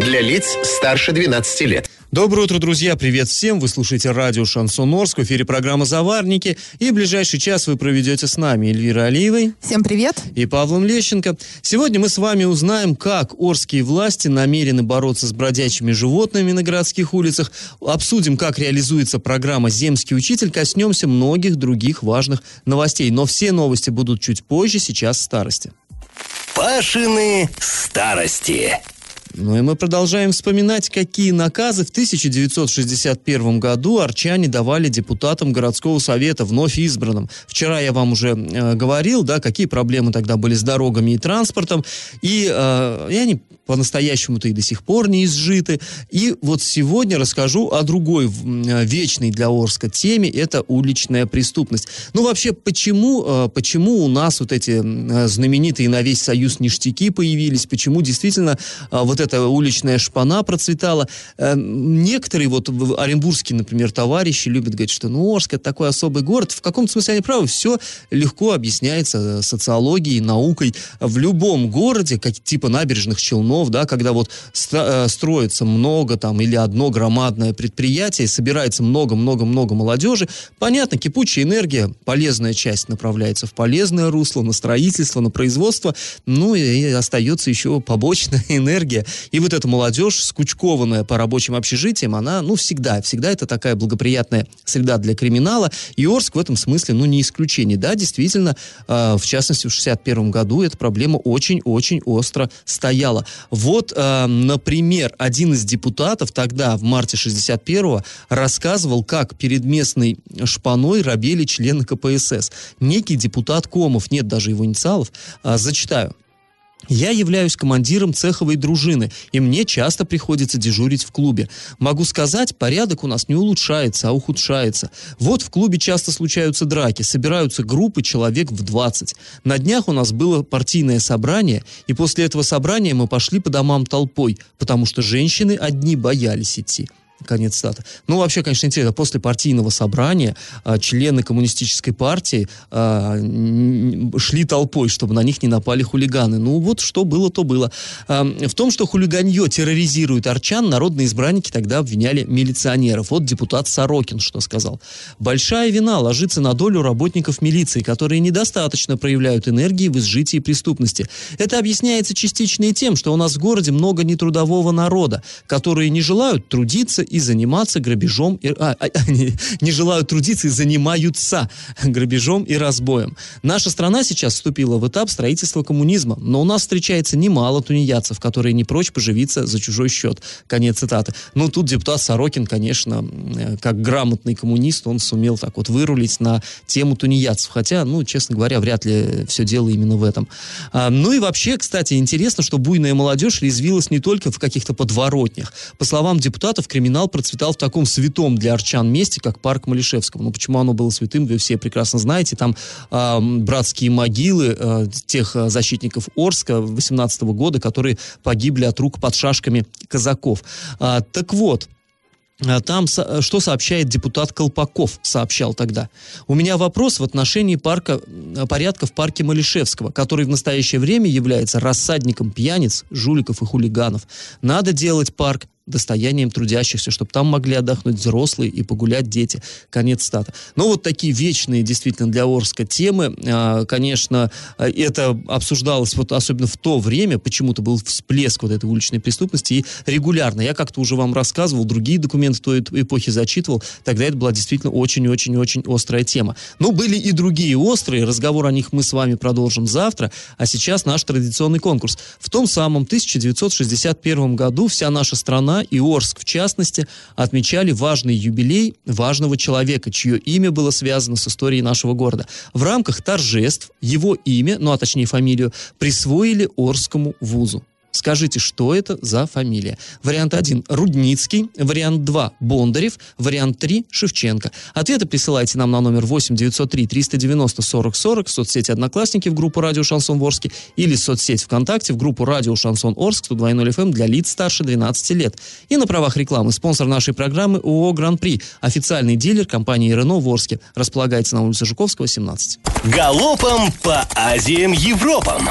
Для лиц старше 12 лет. Доброе утро, друзья! Привет всем! Вы слушаете радио «Шансон Орск», в эфире программа «Заварники». И в ближайший час вы проведете с нами Эльвира Алиевой. Всем привет! И Павлом Лещенко. Сегодня мы с вами узнаем, как орские власти намерены бороться с бродячими животными на городских улицах. Обсудим, как реализуется программа «Земский учитель». Коснемся многих других важных новостей. Но все новости будут чуть позже, сейчас в старости. Пашины старости. Ну и мы продолжаем вспоминать, какие наказы в 1961 году арчане давали депутатам городского совета, вновь избранным. Вчера я вам уже э, говорил, да, какие проблемы тогда были с дорогами и транспортом, и, э, и они по-настоящему-то и до сих пор не изжиты. И вот сегодня расскажу о другой э, вечной для Орска теме, это уличная преступность. Ну вообще, почему, э, почему у нас вот эти э, знаменитые на весь союз ништяки появились, почему действительно вот вот эта уличная шпана процветала. Э, некоторые вот оренбургские, например, товарищи любят говорить, что ну, Орск это такой особый город. В каком-то смысле они правы. Все легко объясняется социологией, наукой. В любом городе, как типа набережных Челнов, да, когда вот э, строится много там или одно громадное предприятие, собирается много-много-много молодежи, понятно, кипучая энергия, полезная часть направляется в полезное русло, на строительство, на производство, ну и остается еще побочная энергия, и вот эта молодежь, скучкованная по рабочим общежитиям, она, ну, всегда, всегда это такая благоприятная среда для криминала. И Орск в этом смысле, ну, не исключение. Да, действительно, э, в частности, в 61 году эта проблема очень-очень остро стояла. Вот, э, например, один из депутатов тогда, в марте 61-го, рассказывал, как перед местной шпаной рабели члены КПСС. Некий депутат Комов, нет даже его инициалов, э, зачитаю. Я являюсь командиром цеховой дружины, и мне часто приходится дежурить в клубе. Могу сказать, порядок у нас не улучшается, а ухудшается. Вот в клубе часто случаются драки, собираются группы человек в 20. На днях у нас было партийное собрание, и после этого собрания мы пошли по домам толпой, потому что женщины одни боялись идти. Конец цитаты. Ну, вообще, конечно, интересно. После партийного собрания а, члены коммунистической партии а, шли толпой, чтобы на них не напали хулиганы. Ну, вот что было, то было. А, в том, что хулиганье терроризирует арчан, народные избранники тогда обвиняли милиционеров. Вот депутат Сорокин что сказал. Большая вина ложится на долю работников милиции, которые недостаточно проявляют энергии в изжитии преступности. Это объясняется частично и тем, что у нас в городе много нетрудового народа, которые не желают трудиться и заниматься грабежом, и, а, а, не, не желают трудиться и занимаются грабежом и разбоем. Наша страна сейчас вступила в этап строительства коммунизма, но у нас встречается немало тунеядцев, которые не прочь поживиться за чужой счет. Конец цитаты. Ну, тут депутат Сорокин, конечно, э, как грамотный коммунист, он сумел так вот вырулить на тему тунеядцев. Хотя, ну, честно говоря, вряд ли все дело именно в этом. А, ну и вообще, кстати, интересно, что буйная молодежь резвилась не только в каких-то подворотнях. По словам депутатов, криминал криминал процветал в таком святом для арчан месте, как парк Малишевского. Ну, почему оно было святым, вы все прекрасно знаете. Там э, братские могилы э, тех э, защитников Орска 18 -го года, которые погибли от рук под шашками казаков. А, так вот, там что сообщает депутат Колпаков, сообщал тогда. У меня вопрос в отношении парка, порядка в парке Малишевского, который в настоящее время является рассадником пьяниц, жуликов и хулиганов. Надо делать парк достоянием трудящихся, чтобы там могли отдохнуть взрослые и погулять дети. Конец стата. Но вот такие вечные действительно для Орска темы. А, конечно, это обсуждалось вот особенно в то время, почему-то был всплеск вот этой уличной преступности и регулярно. Я как-то уже вам рассказывал, другие документы той эпохи зачитывал. Тогда это была действительно очень-очень-очень острая тема. Но были и другие острые. Разговор о них мы с вами продолжим завтра. А сейчас наш традиционный конкурс. В том самом 1961 году вся наша страна и Орск в частности отмечали важный юбилей важного человека, чье имя было связано с историей нашего города. В рамках торжеств его имя, ну а точнее фамилию, присвоили Орскому вузу. Скажите, что это за фамилия? Вариант 1 – Рудницкий, вариант 2 – Бондарев, вариант 3 – Шевченко. Ответы присылайте нам на номер 8 903 390 40 40 в соцсети «Одноклассники» в группу «Радио Шансон Ворске» или в соцсеть ВКонтакте в группу «Радио Шансон Орск» 102.0 FM эм для лиц старше 12 лет. И на правах рекламы спонсор нашей программы ООО «Гран-при», официальный дилер компании «Рено» в Орске. Располагается на улице Жуковского, 17. Галопом по Азиям Европам!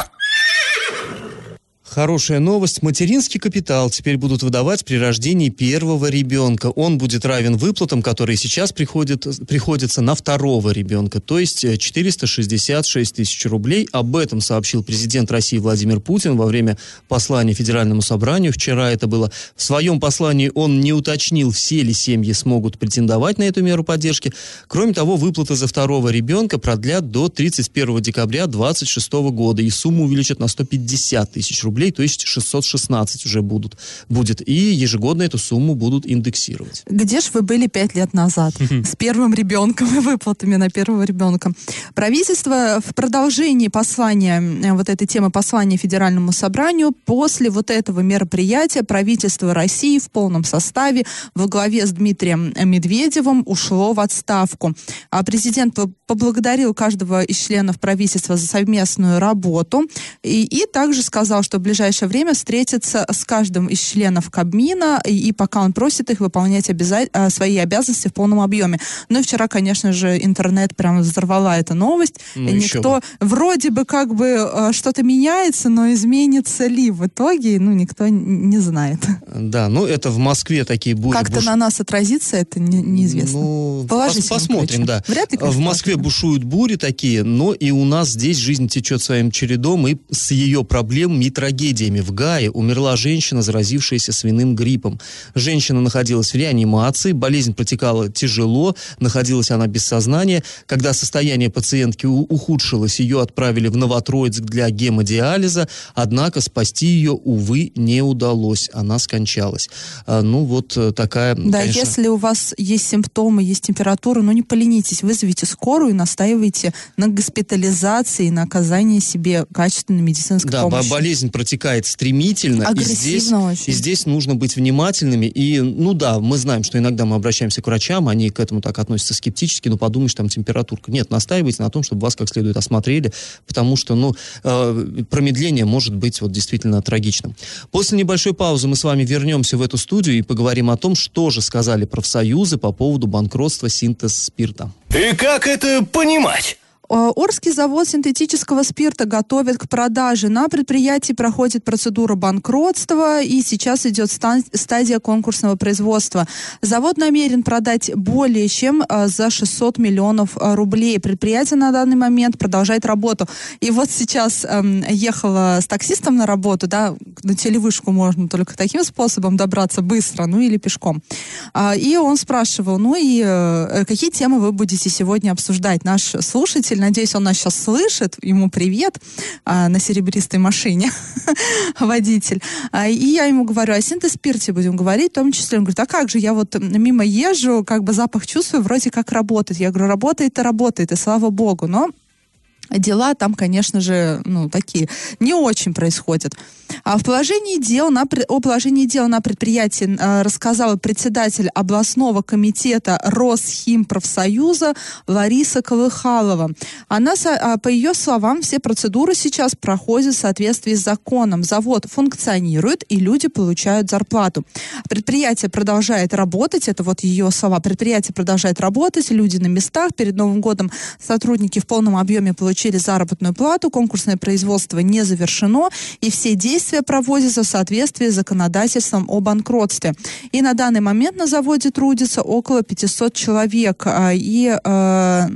Хорошая новость. Материнский капитал теперь будут выдавать при рождении первого ребенка. Он будет равен выплатам, которые сейчас приходят, приходятся на второго ребенка, то есть 466 э, тысяч рублей. Об этом сообщил президент России Владимир Путин во время послания Федеральному собранию. Вчера это было. В своем послании он не уточнил, все ли семьи смогут претендовать на эту меру поддержки. Кроме того, выплаты за второго ребенка продлят до 31 декабря 2026 года и сумму увеличат на 150 тысяч рублей рублей, то есть 616 уже будут, будет. И ежегодно эту сумму будут индексировать. Где же вы были пять лет назад с первым ребенком и выплатами на первого ребенка? Правительство в продолжении послания, э, вот этой темы послания Федеральному собранию, после вот этого мероприятия правительство России в полном составе во главе с Дмитрием Медведевым ушло в отставку. А президент поблагодарил каждого из членов правительства за совместную работу и, и также сказал, что ближайшее время встретиться с каждым из членов Кабмина, и, и пока он просит их выполнять обяза- а, свои обязанности в полном объеме. Ну и вчера, конечно же, интернет прям взорвала эта новость. Ну, и никто бы. вроде бы как бы э, что-то меняется, но изменится ли в итоге, ну, никто не знает. Да, ну это в Москве такие бури. Как-то буш... на нас отразится, это не, неизвестно. Ну, пос посмотрим, да. Вряд ли, конечно, в Москве бушуют бури такие, но и у нас здесь жизнь течет своим чередом, и с ее проблемами и трагедиями трагедиями. В Гае умерла женщина, заразившаяся свиным гриппом. Женщина находилась в реанимации, болезнь протекала тяжело, находилась она без сознания. Когда состояние пациентки ухудшилось, ее отправили в Новотроицк для гемодиализа, однако спасти ее, увы, не удалось. Она скончалась. А, ну, вот э, такая, Да, конечно... если у вас есть симптомы, есть температура, ну, не поленитесь, вызовите скорую и настаивайте на госпитализации, на оказании себе качественной медицинской да, помощи. Да, болезнь протекает стремительно. И здесь, очень. и здесь нужно быть внимательными. И, ну да, мы знаем, что иногда мы обращаемся к врачам, они к этому так относятся скептически, ну подумаешь, там температурка. Нет, настаивайте на том, чтобы вас как следует осмотрели, потому что, ну, э, промедление может быть вот действительно трагичным. После небольшой паузы мы с вами вернемся в эту студию и поговорим о том, что же сказали профсоюзы по поводу банкротства синтез спирта. И как это понимать? Э, Орский завод синтетического спирта готовит к продаже. На предприятии проходит процедура банкротства и сейчас идет стадия конкурсного производства. Завод намерен продать более чем э, за 600 миллионов э, рублей. Предприятие на данный момент продолжает работу. И вот сейчас эм, ехала с таксистом на работу, да, на телевышку можно только таким способом добраться быстро, ну или пешком. А, и он спрашивал, ну и какие темы вы будете сегодня обсуждать? Наш слушатель слушатель, надеюсь, он нас сейчас слышит, ему привет а, на серебристой машине, водитель. А, и я ему говорю, о синтез-спирте будем говорить, в том числе. Он говорит, а как же, я вот мимо езжу, как бы запах чувствую, вроде как работает. Я говорю, работает и работает, и слава богу, но дела там, конечно же, ну, такие не очень происходят. А в положении дел на, о положении дел на предприятии э, рассказала председатель областного комитета Росхимпрофсоюза Лариса Колыхалова. Она, а, по ее словам, все процедуры сейчас проходят в соответствии с законом. Завод функционирует, и люди получают зарплату. Предприятие продолжает работать, это вот ее слова, предприятие продолжает работать, люди на местах. Перед Новым годом сотрудники в полном объеме получили заработную плату, конкурсное производство не завершено, и все действия Действия проводятся в соответствии с законодательством о банкротстве. И на данный момент на заводе трудится около 500 человек. А, и э,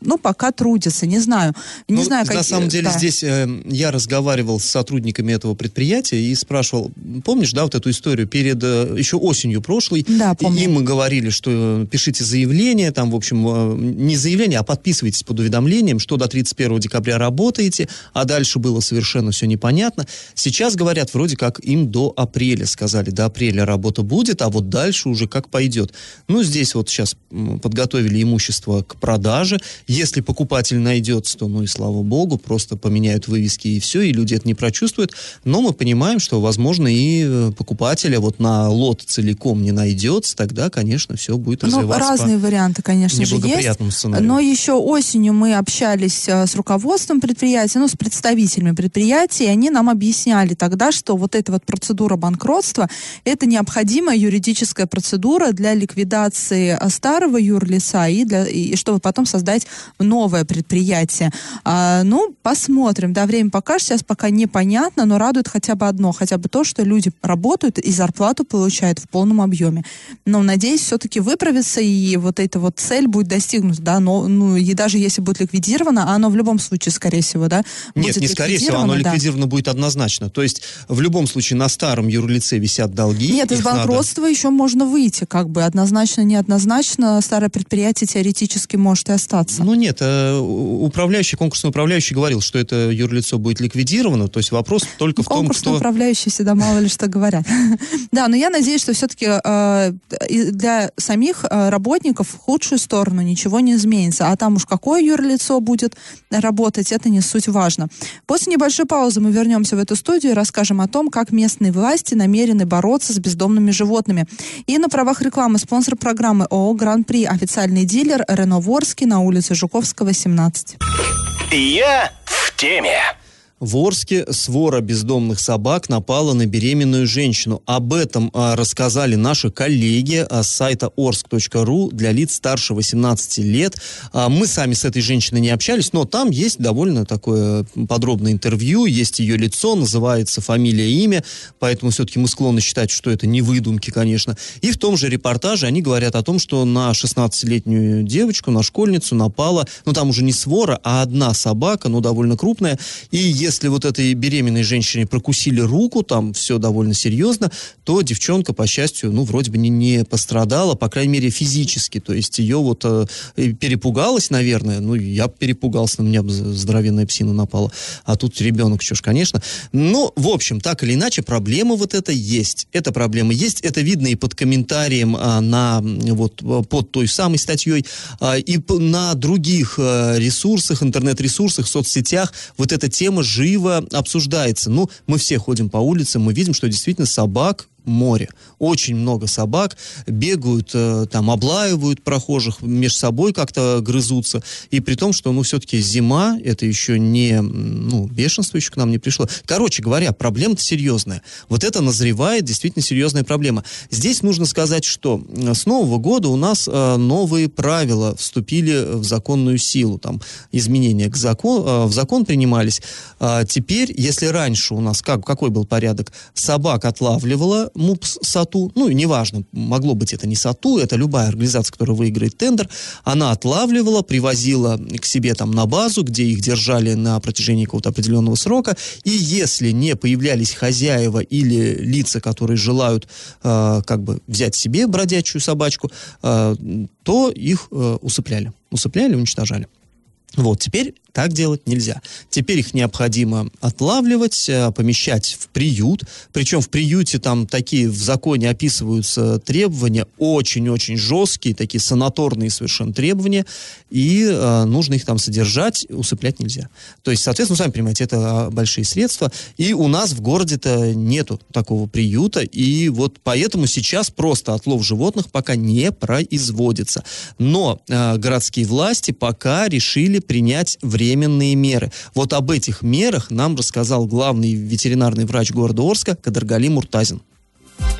ну, пока трудятся, не знаю. Не ну, знаю, как... На самом деле да. здесь э, я разговаривал с сотрудниками этого предприятия и спрашивал, помнишь, да, вот эту историю перед, э, еще осенью прошлой, да, помню. и мы говорили, что пишите заявление, там, в общем, э, не заявление, а подписывайтесь под уведомлением, что до 31 декабря работаете, а дальше было совершенно все непонятно. Сейчас говорят, вроде как им до апреля сказали, до апреля работа будет, а вот дальше уже как пойдет. Ну, здесь вот сейчас подготовили имущество к продаже, Если покупатель найдется, то, ну и слава богу, просто поменяют вывески и все, и люди это не прочувствуют. Но мы понимаем, что, возможно, и э, покупателя вот на лот целиком не найдется, тогда, конечно, все будет ну, развиваться. Ну, разные варианты, конечно же, есть. Сценарию. Но еще осенью мы общались э, с руководством предприятия, ну, с представителями предприятия, и они нам объясняли тогда, что вот эта вот процедура банкротства, это необходимая юридическая процедура для ликвидации э, старого юрлица и, для, и чтобы потом создать новое предприятие. А, ну, посмотрим, да, время покажет, сейчас пока непонятно, но радует хотя бы одно, хотя бы то, что люди работают и зарплату получают в полном объеме. Но, надеюсь, все-таки выправится, и вот эта вот цель будет достигнута, да, но, ну, и даже если будет ликвидировано, оно в любом случае, скорее всего, да, Нет, не скорее всего, оно да. ликвидировано будет однозначно. То есть, в любом случае, на старом юрлице висят долги. Нет, из банкротства надо... еще можно выйти, как бы, однозначно, неоднозначно, старое предприятие теоретически может и остаться. Ну, нет, э, управляющий, конкурсный управляющий говорил, что это юрлицо будет ликвидировано, то есть вопрос только в том, Конкурсный управляющий всегда мало ли что говорят. Да, но я надеюсь, что все-таки э, для самих э, работников в худшую сторону ничего не изменится. А там уж какое юрлицо будет работать, это не суть важно. После небольшой паузы мы вернемся в эту студию и расскажем о том, как местные власти намерены бороться с бездомными животными. И на правах рекламы спонсор программы ООО «Гран-при» официальный дилер Рено Ворский на улице Жуковского, 17. Я в теме. В Орске свора бездомных собак напала на беременную женщину. Об этом а, рассказали наши коллеги а, с сайта orsk.ru для лиц старше 18 лет. А, мы сами с этой женщиной не общались, но там есть довольно такое подробное интервью, есть ее лицо, называется фамилия, имя, поэтому все-таки мы склонны считать, что это не выдумки, конечно. И в том же репортаже они говорят о том, что на 16-летнюю девочку, на школьницу напала, ну там уже не свора, а одна собака, но довольно крупная, и если вот этой беременной женщине прокусили руку, там все довольно серьезно, то девчонка, по счастью, ну, вроде бы не, не пострадала, по крайней мере, физически. То есть ее вот э, перепугалась, наверное. Ну, я перепугался, на меня здоровенная псина напала. А тут ребенок, что ж, конечно. Но, в общем, так или иначе, проблема вот эта есть. Эта проблема есть. Это видно и под комментарием а, на, вот, под той самой статьей, а, и на других а, ресурсах, интернет-ресурсах, соцсетях. Вот эта тема живо обсуждается. Ну, мы все ходим по улицам, мы видим, что действительно собак море. Очень много собак бегают, э, там, облаивают прохожих, между собой как-то грызутся. И при том, что, ну, все-таки зима, это еще не, ну, бешенство еще к нам не пришло. Короче говоря, проблема-то серьезная. Вот это назревает действительно серьезная проблема. Здесь нужно сказать, что э, с Нового года у нас э, новые правила вступили в законную силу. Там изменения к закон, в закон принимались. А теперь, если раньше у нас как, какой был порядок? Собак отлавливала МУПС САТУ, ну, неважно, могло быть это не САТУ, это любая организация, которая выиграет тендер, она отлавливала, привозила к себе там на базу, где их держали на протяжении какого-то определенного срока, и если не появлялись хозяева или лица, которые желают э, как бы взять себе бродячую собачку, э, то их э, усыпляли, усыпляли, уничтожали. Вот, теперь так делать нельзя. Теперь их необходимо отлавливать, э, помещать в приют. Причем в приюте там такие в законе описываются требования очень-очень жесткие, такие санаторные совершенно требования. И э, нужно их там содержать, усыплять нельзя. То есть, соответственно, сами понимаете, это а, большие средства. И у нас в городе-то нету такого приюта. И вот поэтому сейчас просто отлов животных пока не производится. Но э, городские власти пока решили принять временные меры. Вот об этих мерах нам рассказал главный ветеринарный врач города Орска Кадаргали Муртазин.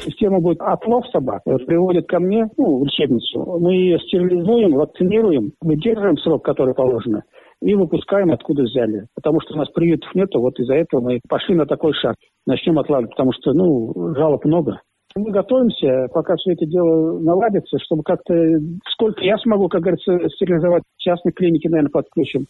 Система будет отлов собак, приводит ко мне, ну, в лечебницу. Мы ее стерилизуем, вакцинируем, выдерживаем срок, который положено, и выпускаем, откуда взяли. Потому что у нас приютов нету, вот из-за этого мы пошли на такой шаг. Начнем отлавливать, потому что, ну, жалоб много. Мы готовимся, пока все это дело наладится, чтобы как-то, сколько я смогу, как говорится, стерилизовать частные клиники, наверное, подключим.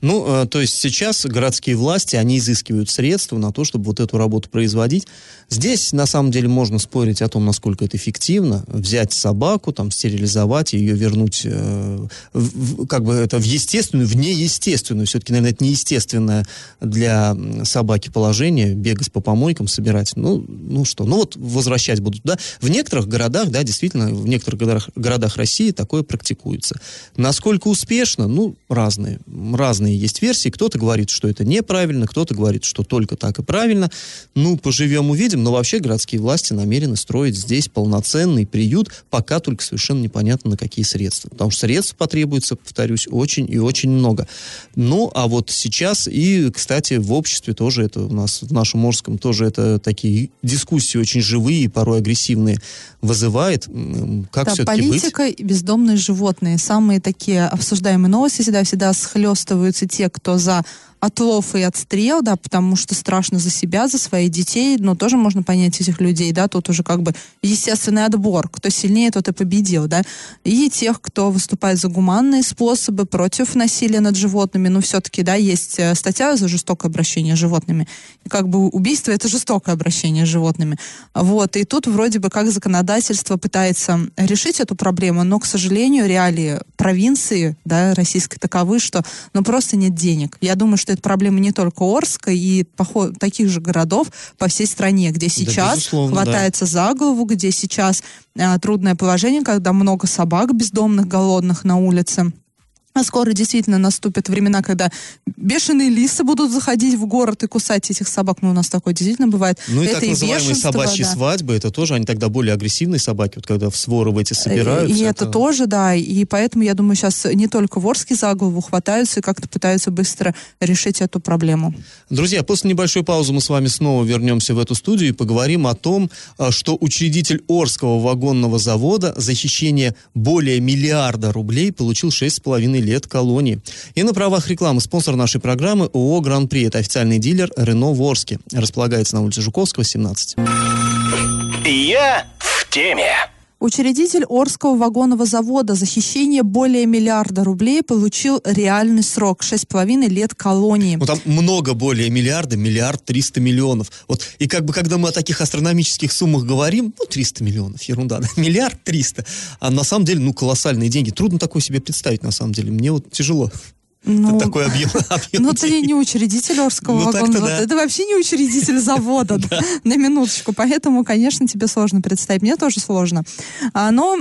Ну, э, то есть сейчас городские власти, они изыскивают средства на то, чтобы вот эту работу производить. Здесь, на самом деле, можно спорить о том, насколько это эффективно. Взять собаку, там, стерилизовать, ее вернуть, э, в, как бы это в естественную, в неестественную. Все-таки, наверное, это неестественное для собаки положение, бегать по помойкам, собирать. Ну, ну что, ну вот возвращать будут, да. В некоторых городах, да, действительно, в некоторых городах, городах России такое практикуется. Насколько успешно? Ну, разные. Разные есть версии. Кто-то говорит, что это неправильно, кто-то говорит, что только так и правильно. Ну, поживем, увидим. Но вообще городские власти намерены строить здесь полноценный приют, пока только совершенно непонятно на какие средства. Потому что средств потребуется, повторюсь, очень и очень много. Ну, а вот сейчас и, кстати, в обществе тоже это у нас, в нашем Морском тоже это такие дискуссии очень живые и порой агрессивные вызывает. Как да, все-таки политика быть? и бездомные животные. Самые такие обсуждаемые новости всегда, всегда схлестываются те, кто за отлов и отстрел, да, потому что страшно за себя, за своих детей, но тоже можно понять этих людей, да, тут уже как бы естественный отбор, кто сильнее, тот и победил, да, и тех, кто выступает за гуманные способы против насилия над животными, ну, все-таки, да, есть э, статья за жестокое обращение с животными, и как бы убийство — это жестокое обращение с животными, вот, и тут вроде бы как законодательство пытается решить эту проблему, но, к сожалению, реалии провинции, да, российской таковы, что, ну, просто нет денег. Я думаю, что это проблема не только Орска и поход, таких же городов по всей стране, где сейчас да, хватается да. за голову, где сейчас э, трудное положение, когда много собак бездомных, голодных на улице. А скоро действительно наступят времена, когда бешеные лисы будут заходить в город и кусать этих собак. Ну, у нас такое действительно бывает. Ну и это так называемые собачьи да. свадьбы, это тоже, они тогда более агрессивные собаки, вот когда в своры в эти собираются. И это... это тоже, да, и поэтому, я думаю, сейчас не только в Орске за голову хватаются и как-то пытаются быстро решить эту проблему. Друзья, после небольшой паузы мы с вами снова вернемся в эту студию и поговорим о том, а, что учредитель Орского вагонного завода за хищение более миллиарда рублей получил 6,5 лет колонии. И на правах рекламы спонсор нашей программы ООО «Гран-при». Это официальный дилер «Рено Ворске». Располагается на улице Жуковского, 17. Я в теме. Учредитель Орского вагонного завода за хищение более миллиарда рублей получил реальный срок – 6,5 лет колонии. Ну, там много более миллиарда, миллиард триста миллионов. Вот, и как бы, когда мы о таких астрономических суммах говорим, ну, 300 миллионов, ерунда, да, миллиард триста. А на самом деле, ну, колоссальные деньги. Трудно такое себе представить, на самом деле. Мне вот тяжело. Ну, такой объем, объем Ну, ты не учредитель Орского Ну, вагона. да. Это вообще не учредитель завода, да, на минуточку. Поэтому, конечно, тебе сложно представить. Мне тоже сложно. А, Но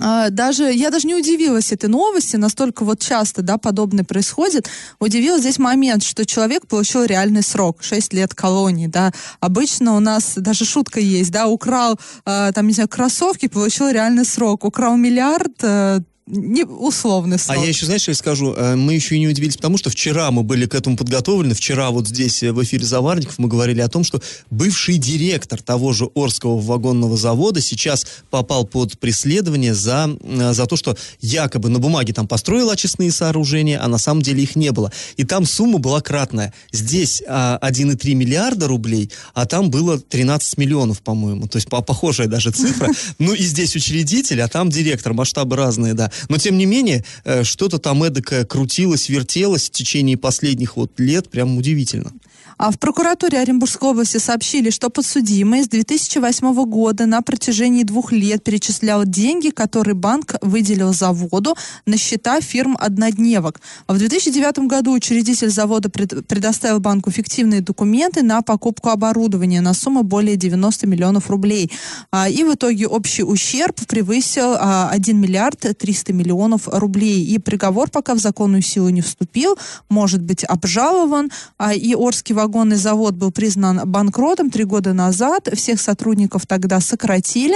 а, даже, я даже не удивилась этой новости, настолько вот часто, да, подобное происходит. Удивил здесь момент, что человек получил реальный срок, 6 лет колонии, да. Обычно у нас даже шутка есть, да, украл, э, там, не знаю, кроссовки, получил реальный срок, украл миллиард, э, не условный срок. А я еще, знаешь, я скажу, э, мы еще и не удивились, потому что вчера мы были к этому подготовлены, вчера вот здесь э, в эфире Заварников мы говорили о том, что бывший директор того же Орского вагонного завода сейчас попал под преследование за, э, за то, что якобы на бумаге там построил очистные сооружения, а на самом деле их не было. И там сумма была кратная. Здесь а, 1,3 миллиарда рублей, а там было 13 миллионов, по-моему. То есть по похожая даже цифра. Ну и здесь учредитель, а там директор. Масштабы разные, да. Но, тем не менее, э, что-то там эдакое крутилось, вертелось в течение последних вот лет. Прям удивительно. А в прокуратуре Оренбургской области сообщили, что подсудимый с 2008 года на протяжении двух лет перечислял деньги, которые банк выделил заводу на счета фирм однодневок. А в 2009 году учредитель завода пред, предоставил банку фиктивные документы на покупку оборудования на сумму более 90 миллионов рублей. А, и в итоге общий ущерб превысил а, 1 миллиард 300 миллионов рублей. И приговор пока в законную силу не вступил, может быть обжалован. А, и Орский вагонный завод был признан банкротом три года назад. Всех сотрудников тогда сократили.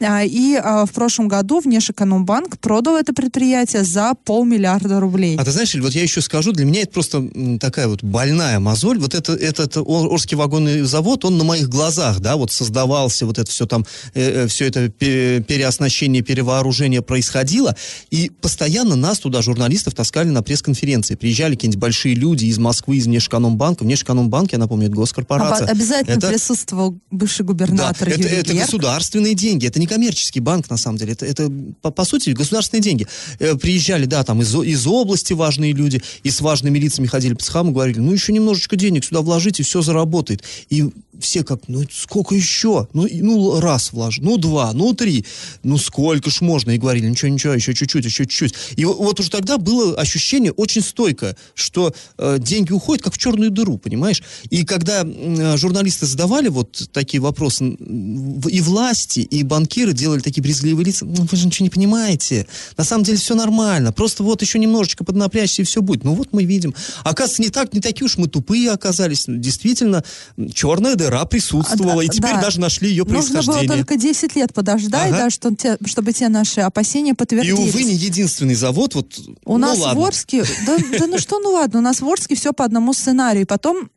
А, и а, в прошлом году Внешэкономбанк продал это предприятие за полмиллиарда рублей. А ты знаешь, вот я еще скажу, для меня это просто такая вот больная мозоль. Вот это, этот Ор- Орский вагонный завод, он на моих глазах, да, вот создавался, вот это все там, э, э, все это пе- переоснащение, перевооружение происходило, и постоянно нас туда, журналистов, таскали на пресс-конференции. Приезжали какие-нибудь большие люди из Москвы, из Внешэкономбанка. Внешэкономбанк Газпромбанк, я напомню, это госкорпорация. Об- обязательно это, присутствовал бывший губернатор да, это, Юрий это Герк. государственные деньги, это не коммерческий банк, на самом деле. Это, это по, по сути, государственные деньги. Э, приезжали, да, там из, из области важные люди, и с важными лицами ходили по схаму, говорили, ну, еще немножечко денег сюда вложите, и все заработает. И все как, ну, сколько еще? Ну, ну раз вложи, ну, два, ну, три. Ну, сколько ж можно? И говорили, ничего, ничего, еще чуть-чуть, еще чуть-чуть. И вот, уже тогда было ощущение очень стойкое, что э, деньги уходят как в черную дыру, понимаешь? И когда э, журналисты задавали вот такие вопросы, и власти, и банкиры делали такие брезгливые лица, ну, вы же ничего не понимаете. На самом деле все нормально. Просто вот еще немножечко поднапрячься, и все будет. Ну, вот мы видим. Оказывается, не так, не такие уж мы тупые оказались. Действительно, м, черная дыра присутствовала, А, и теперь да. даже нашли ее Нужно было происхождение. только 10 лет подождать, Ага. да, что те- чтобы те наши опасения И, подтвердились. увы, не единственный завод. Вот, У ну, нас ладно. в Орске, да, да ну что, ну ладно, у нас в Орске все по одному сценарию. Потом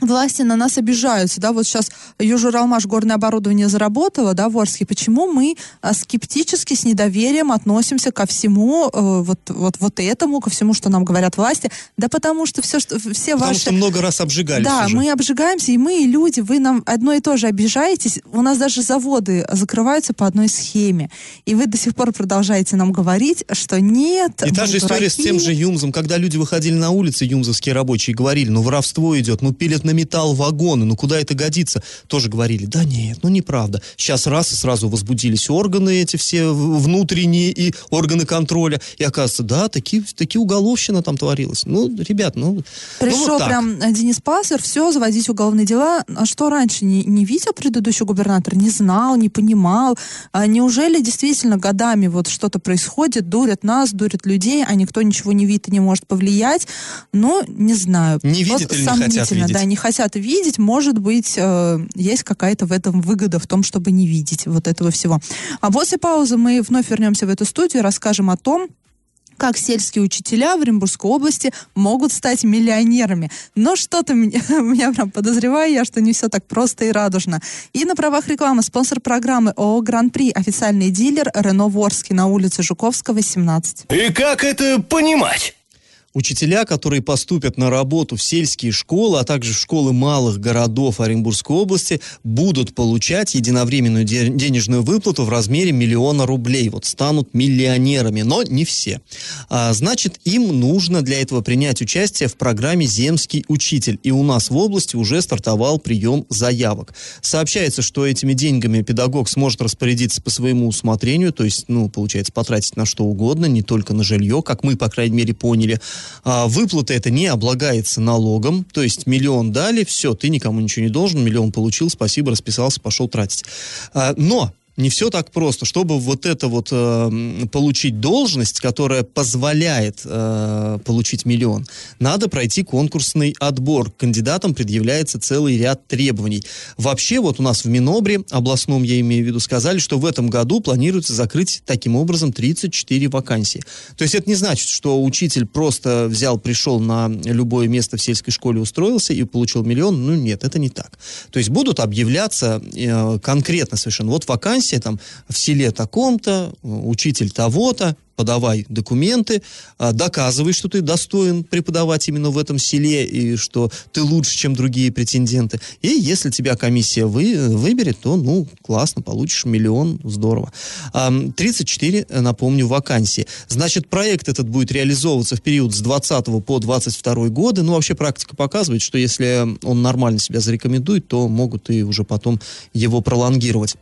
власти на нас обижаются, да, вот сейчас Южуралмаш горное оборудование заработало, да, в Орске, почему мы а, скептически, с недоверием относимся ко всему, э, вот, вот, вот этому, ко всему, что нам говорят власти, да потому что все, что, все Потому ваши... что много раз обжигались Да, уже. мы обжигаемся, и мы, и люди, вы нам одно и то же обижаетесь. У нас даже заводы закрываются по одной схеме. И вы до сих пор продолжаете нам говорить, что нет, И та же история с дураки. тем же Юмзом, когда люди выходили на улицы, юмзовские рабочие, говорили, ну воровство идет, ну пилят на металл вагоны, ну куда это годится? Тоже говорили, да нет, ну неправда. Сейчас раз и сразу возбудились органы эти все внутренние и органы контроля. И оказывается, да, такие, такие уголовщина там творилась. Ну, ребят, ну, ну Пришел вот так. прям э, Денис Пассер, все, заводить уголовные дела. А что раньше не, не видел предыдущий губернатор? Не знал, не понимал? А неужели действительно годами вот что-то происходит, дурят нас, дурят людей, а никто ничего не видит и не может повлиять? Ну, не знаю. Не видят Вот или не хотят видеть? Да, не хотят видеть. Может быть, э, есть какая-то в этом выгода, в том, чтобы не видеть вот этого всего. А после паузы мы вновь вернемся в эту студию, расскажем о том, как сельские учителя в Оренбургской области могут стать миллионерами. Но что-то меня, меня прям подозреваю я, что не все так просто и радужно. И на правах рекламы спонсор программы ООО «Гран-при» официальный дилер Рено Ворский на улице Жуковского, 17. И как это понимать? Учителя, которые поступят на работу в сельские школы, а также в школы малых городов Оренбургской области, будут получать единовременную де- денежную выплату в размере миллиона рублей. Вот станут миллионерами, но не все. А, значит, им нужно для этого принять участие в программе «Земский учитель». И у нас в области уже стартовал прием заявок. Сообщается, что этими деньгами педагог сможет распорядиться по своему усмотрению, то есть, ну, получается, потратить на что угодно, не только на жилье, как мы, по крайней мере, поняли. А, выплата это не облагается налогом, то есть миллион дали, все, ты никому ничего не должен, миллион получил, спасибо, расписался, пошел тратить. А, но не все так просто. Чтобы вот это вот э, получить должность, которая позволяет э, получить миллион, надо пройти конкурсный отбор. Кандидатам предъявляется целый ряд требований. Вообще вот у нас в Минобре, областном я имею в виду, сказали, что в этом году планируется закрыть таким образом 34 вакансии. То есть это не значит, что учитель просто взял, пришел на любое место в сельской школе, устроился и получил миллион. Ну нет, это не так. То есть будут объявляться э, конкретно совершенно. Вот вакансия там в селе таком-то, учитель того-то, подавай документы, а, доказывай, что ты достоин преподавать именно в этом селе и что ты лучше, чем другие претенденты. И если тебя комиссия вы, выберет, то, ну, классно, получишь миллион, здорово. Ам, 34, э, напомню, вакансии. Значит, проект этот будет реализовываться в период с 20 по 22 годы. Ну, вообще практика показывает, что если он нормально себя зарекомендует, то могут и уже потом его пролонгировать.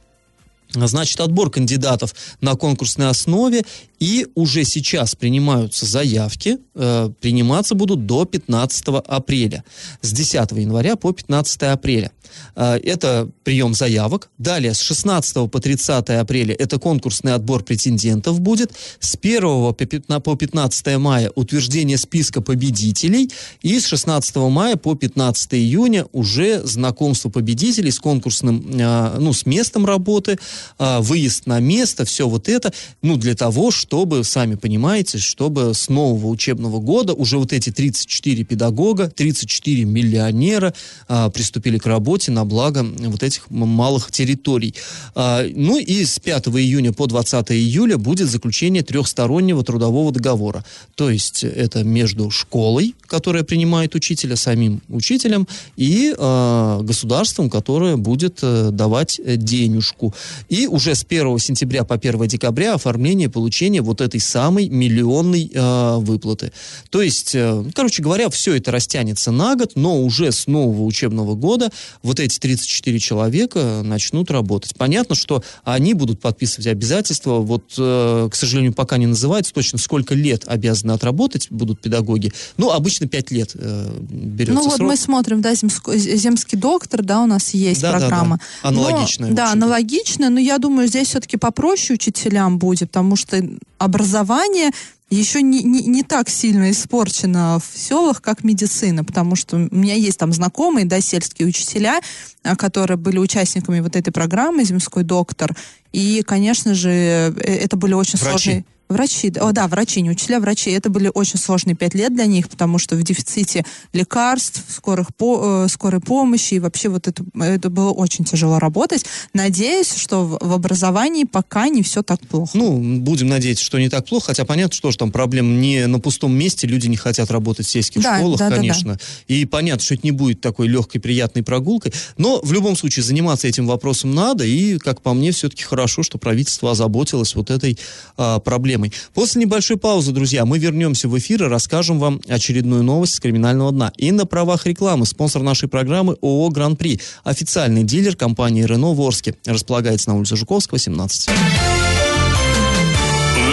Значит, отбор кандидатов на конкурсной основе, и уже сейчас принимаются заявки, э, приниматься будут до 15 апреля, с 10 января по 15 апреля. Э, это прием заявок. Далее, с 16 по 30 апреля это конкурсный отбор претендентов будет. С 1 по 15 по 15 мая утверждение списка победителей. И с 16 мая по 15 июня уже знакомство победителей с конкурсным, э, ну, с местом работы, выезд на место, все вот это, ну, для того, чтобы, сами понимаете, чтобы с нового учебного года уже вот эти 34 педагога, 34 миллионера а, приступили к работе на благо вот этих малых территорий. А, ну и с 5 июня по 20 июля будет заключение трехстороннего трудового договора. То есть это между школой, которая принимает учителя, самим учителем, и государством, которое будет э, давать э, денежку. И уже с 1 сентября по 1 декабря оформление получения вот этой самой миллионной э, выплаты. То есть, э, короче говоря, все это растянется на год, но уже с нового учебного года вот эти 34 человека начнут работать. Понятно, что они будут подписывать обязательства. Вот, э, к сожалению, пока не называется точно, сколько лет обязаны отработать будут педагоги. Ну, обычно 5 лет э, берется Ну вот срок. мы смотрим, да, земско- земский доктор, да, у нас есть Да, да, да. программа. Аналогичная, Но- да, аналогичная, но я думаю, здесь все-таки попроще учителям будет, потому что образование еще не, не, не так сильно испорчено в селах, как медицина, потому что у меня есть там знакомые, да, сельские учителя, а, которые были участниками вот этой программы «Земской доктор», и, конечно же, э, это были очень Врачи. сложные... Врачи, да, о, да, врачи, не учителя, врачи. Это были очень сложные пять лет для них, потому что в дефиците лекарств, скорых по, э, скорой помощи, и вообще вот это, это было очень тяжело работать. Надеюсь, что в, в образовании пока не все так плохо. Ну, будем надеяться, что не так плохо, хотя понятно, что ж там проблем не на пустом месте, люди не хотят работать в сельских Да, школах, да, да, да. конечно. И понятно, что это не будет такой легкой, приятной прогулкой, но в любом случае заниматься этим вопросом надо, и, как по мне, все-таки хорошо, что правительство озаботилось вот этой а, проблемой. После небольшой паузы, друзья, мы вернемся в эфир и расскажем вам очередную новость с криминального дна. И на правах рекламы спонсор нашей программы ООО «Гран-при», официальный дилер компании «Рено» в Орске, располагается на улице Жуковского, 17.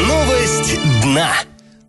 Новость дна.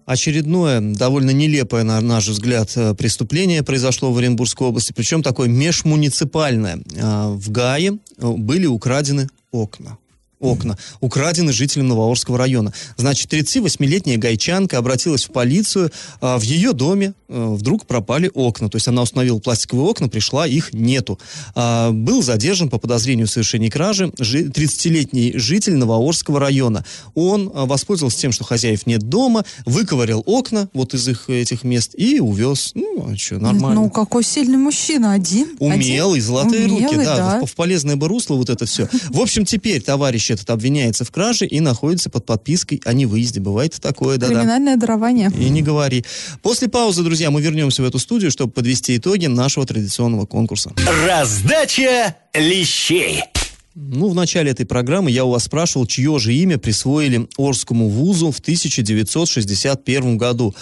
Очередное, довольно нелепое, на наш взгляд, э, преступление произошло в Оренбургской области, причем такое межмуниципальное. А, В Гае э, были украдены окна. Окна. Украдены жителям Новоорского района. Значит, 38-летняя гайчанка обратилась в полицию. а, В ее доме э, вдруг пропали окна. То есть она установила пластиковые окна, пришла, их нету. А, Был задержан по подозрению в совершении кражи жи- 30-летний житель Новоорского района. Он а, воспользовался тем, что хозяев нет дома, выковырял окна вот из их этих мест и увез. Ну, а что, нормально. Ну, какой сильный мужчина, один. Умелый, золотые руки, Умелый, да, да. В, в полезное бы русло вот это все. В общем, теперь товарищ этот обвиняется в краже и находится под подпиской о невыезде. Бывает такое, да-да. Криминальное дарование. И не говори. После паузы, друзья, мы вернемся в эту студию, чтобы подвести итоги нашего традиционного конкурса. Раздача лещей. Ну, в начале этой программы я у вас спрашивал, чье же имя присвоили Орскому вузу в 1961 году.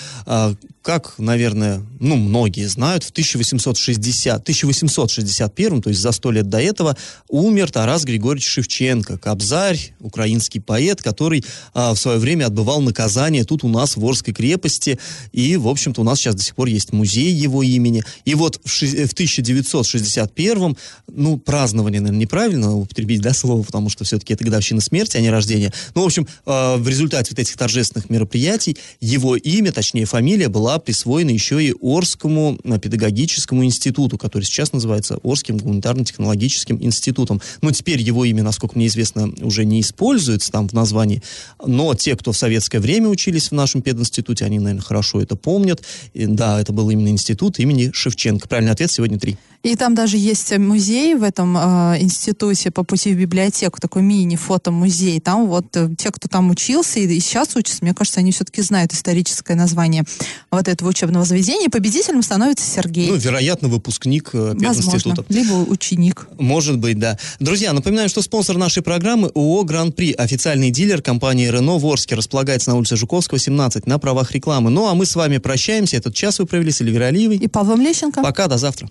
А, как, наверное, ну, многие знают, в 1860, 1861, то есть за сто лет до этого, умер Тарас Григорьевич Шевченко, кобзарь, украинский поэт, который а, в свое время отбывал наказание тут у нас в Орской крепости. И, в общем-то, у нас сейчас до сих пор есть музей его имени. И вот в, ши- в 1961, ну, празднование, наверное, неправильно употребить, да, слово, потому что все-таки это годовщина смерти, а не рождения. Ну, в общем, э, в результате вот этих торжественных мероприятий его имя, точнее, фамилия была присвоена еще и Орскому э, педагогическому институту, который сейчас называется Орским гуманитарно-технологическим институтом. Но теперь его имя, насколько мне известно, уже не используется там в названии, но те, кто в советское время учились в нашем пединституте, они, наверное, хорошо это помнят. И, да, это был именно институт имени Шевченко. Правильный ответ сегодня три. И там даже есть музей в этом э, институте по пути в библиотеку, такой мини-фотомузей. Там вот э, те, кто там учился и, и сейчас учатся, мне кажется, они все-таки знают историческое название вот этого учебного заведения. Победителем становится Сергей. Ну, вероятно, выпускник э, Возможно. пединститута. Либо ученик. Может быть, да. Друзья, напоминаем, что спонсор нашей программы ООО «Гран-при», официальный дилер компании «Рено» в Орске, располагается на улице Жуковского, 17, на правах рекламы. Ну, а мы с вами прощаемся. Этот час вы провели с Эльвирой Алиевой. И Павлом Лещенко. Пока, до завтра.